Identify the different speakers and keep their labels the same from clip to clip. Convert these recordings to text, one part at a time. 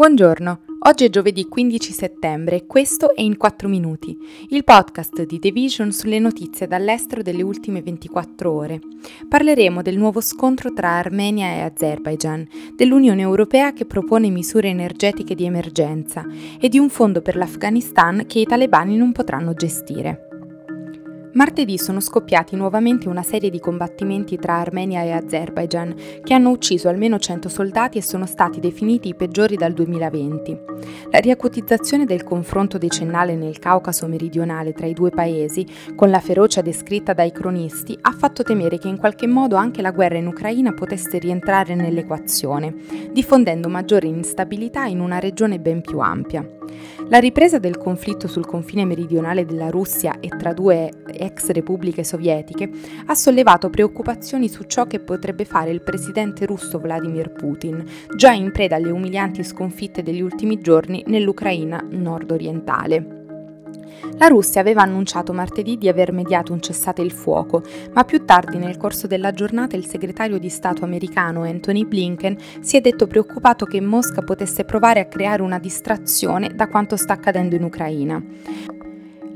Speaker 1: Buongiorno, oggi è giovedì 15 settembre e questo è In 4 Minuti, il podcast di The Vision sulle notizie dall'estero delle ultime 24 ore. Parleremo del nuovo scontro tra Armenia e Azerbaijan, dell'Unione Europea che propone misure energetiche di emergenza e di un fondo per l'Afghanistan che i talebani non potranno gestire. Martedì sono scoppiati nuovamente una serie di combattimenti tra Armenia e Azerbaijan che hanno ucciso almeno 100 soldati e sono stati definiti i peggiori dal 2020. La riacutizzazione del confronto decennale nel Caucaso meridionale tra i due paesi, con la ferocia descritta dai cronisti, ha fatto temere che in qualche modo anche la guerra in Ucraina potesse rientrare nell'equazione, diffondendo maggiore instabilità in una regione ben più ampia. La ripresa del conflitto sul confine meridionale della Russia e tra due ex repubbliche sovietiche ha sollevato preoccupazioni su ciò che potrebbe fare il presidente russo Vladimir Putin, già in preda alle umilianti sconfitte degli ultimi giorni nell'Ucraina nord-orientale. La Russia aveva annunciato martedì di aver mediato un cessate il fuoco, ma più tardi nel corso della giornata il segretario di Stato americano Anthony Blinken si è detto preoccupato che Mosca potesse provare a creare una distrazione da quanto sta accadendo in Ucraina.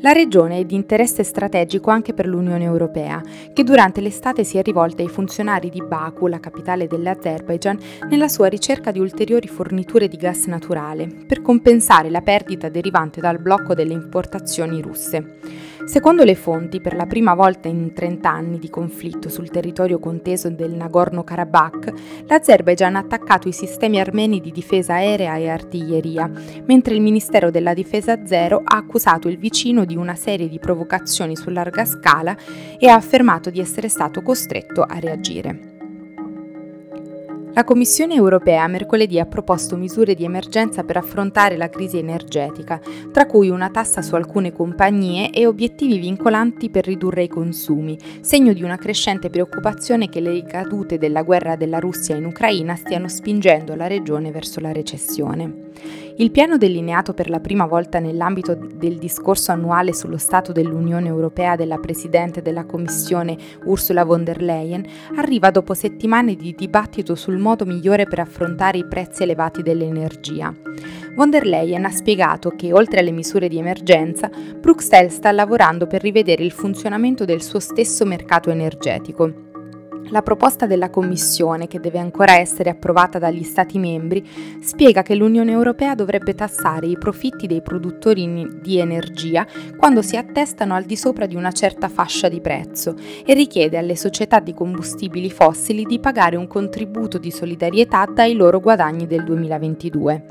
Speaker 1: La regione è di interesse strategico anche per l'Unione Europea, che durante l'estate si è rivolta ai funzionari di Baku, la capitale dell'Azerbaijan, nella sua ricerca di ulteriori forniture di gas naturale, per compensare la perdita derivante dal blocco delle importazioni russe. Secondo le fonti, per la prima volta in 30 anni di conflitto sul territorio conteso del Nagorno-Karabakh, l'Azerbaijan ha attaccato i sistemi armeni di difesa aerea e artiglieria, mentre il Ministero della Difesa Zero ha accusato il vicino di una serie di provocazioni su larga scala e ha affermato di essere stato costretto a reagire. La Commissione europea mercoledì ha proposto misure di emergenza per affrontare la crisi energetica, tra cui una tassa su alcune compagnie e obiettivi vincolanti per ridurre i consumi, segno di una crescente preoccupazione che le ricadute della guerra della Russia in Ucraina stiano spingendo la regione verso la recessione. Il piano delineato per la prima volta nell'ambito del discorso annuale sullo Stato dell'Unione Europea della Presidente della Commissione Ursula von der Leyen arriva dopo settimane di dibattito sul modo migliore per affrontare i prezzi elevati dell'energia. Von der Leyen ha spiegato che, oltre alle misure di emergenza, Bruxelles sta lavorando per rivedere il funzionamento del suo stesso mercato energetico. La proposta della Commissione, che deve ancora essere approvata dagli Stati membri, spiega che l'Unione Europea dovrebbe tassare i profitti dei produttori di energia quando si attestano al di sopra di una certa fascia di prezzo e richiede alle società di combustibili fossili di pagare un contributo di solidarietà dai loro guadagni del 2022.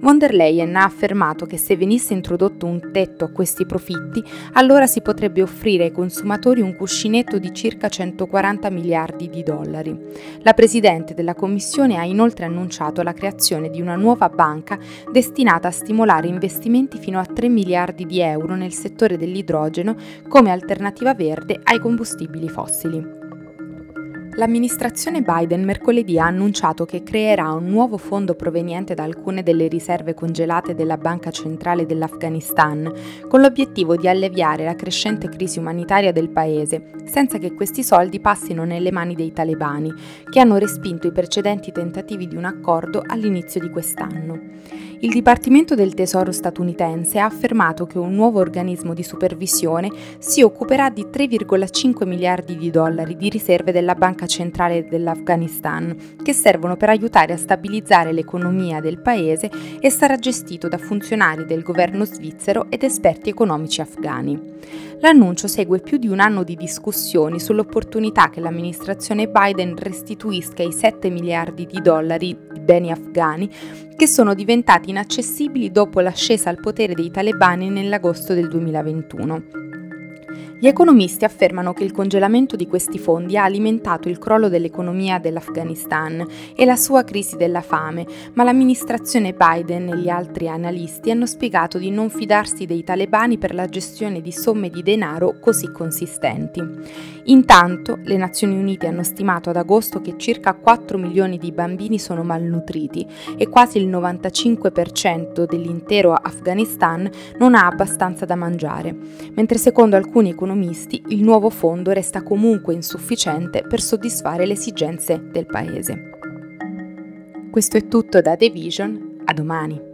Speaker 1: Von der Leyen ha affermato che se venisse introdotto un tetto a questi profitti, allora si potrebbe offrire ai consumatori un cuscinetto di circa 140 miliardi miliardi di dollari. La Presidente della Commissione ha inoltre annunciato la creazione di una nuova banca destinata a stimolare investimenti fino a 3 miliardi di euro nel settore dell'idrogeno come alternativa verde ai combustibili fossili. L'amministrazione Biden mercoledì ha annunciato che creerà un nuovo fondo proveniente da alcune delle riserve congelate della Banca Centrale dell'Afghanistan, con l'obiettivo di alleviare la crescente crisi umanitaria del paese, senza che questi soldi passino nelle mani dei talebani, che hanno respinto i precedenti tentativi di un accordo all'inizio di quest'anno. Il Dipartimento del Tesoro statunitense ha affermato che un nuovo organismo di supervisione si occuperà di 3,5 miliardi di dollari di riserve della Banca Centrale dell'Afghanistan, che servono per aiutare a stabilizzare l'economia del paese e sarà gestito da funzionari del governo svizzero ed esperti economici afghani. L'annuncio segue più di un anno di discussioni sull'opportunità che l'amministrazione Biden restituisca i 7 miliardi di dollari beni afghani che sono diventati inaccessibili dopo l'ascesa al potere dei talebani nell'agosto del 2021. Gli economisti affermano che il congelamento di questi fondi ha alimentato il crollo dell'economia dell'Afghanistan e la sua crisi della fame, ma l'amministrazione Biden e gli altri analisti hanno spiegato di non fidarsi dei talebani per la gestione di somme di denaro così consistenti. Intanto, le Nazioni Unite hanno stimato ad agosto che circa 4 milioni di bambini sono malnutriti e quasi il 95% dell'intero Afghanistan non ha abbastanza da mangiare, mentre secondo alcuni economisti economisti, il nuovo fondo resta comunque insufficiente per soddisfare le esigenze del Paese. Questo è tutto da The Vision, a domani!